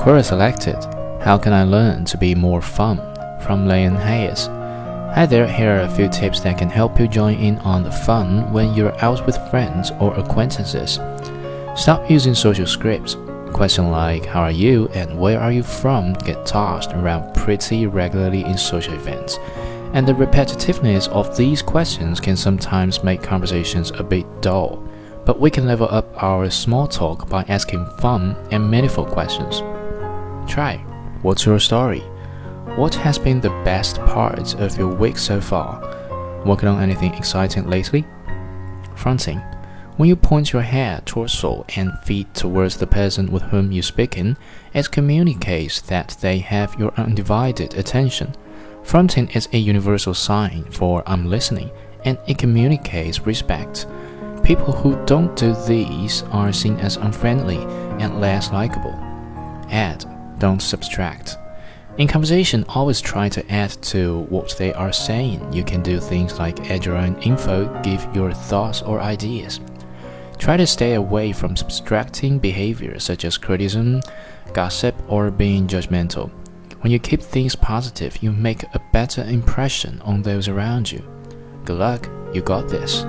Query selected. How can I learn to be more fun? From Leon Hayes. Hi there, here are a few tips that can help you join in on the fun when you're out with friends or acquaintances. Stop using social scripts. Questions like how are you and where are you from get tossed around pretty regularly in social events. And the repetitiveness of these questions can sometimes make conversations a bit dull. But we can level up our small talk by asking fun and meaningful questions. Try. What's your story? What has been the best part of your week so far? Working on anything exciting lately? Fronting. When you point your head, torso, and feet towards the person with whom you're speaking, it communicates that they have your undivided attention. Fronting is a universal sign for I'm listening, and it communicates respect. People who don't do these are seen as unfriendly and less likable. Add don't subtract. In conversation, always try to add to what they are saying. You can do things like add your own info, give your thoughts or ideas. Try to stay away from subtracting behavior such as criticism, gossip, or being judgmental. When you keep things positive, you make a better impression on those around you. Good luck, you got this.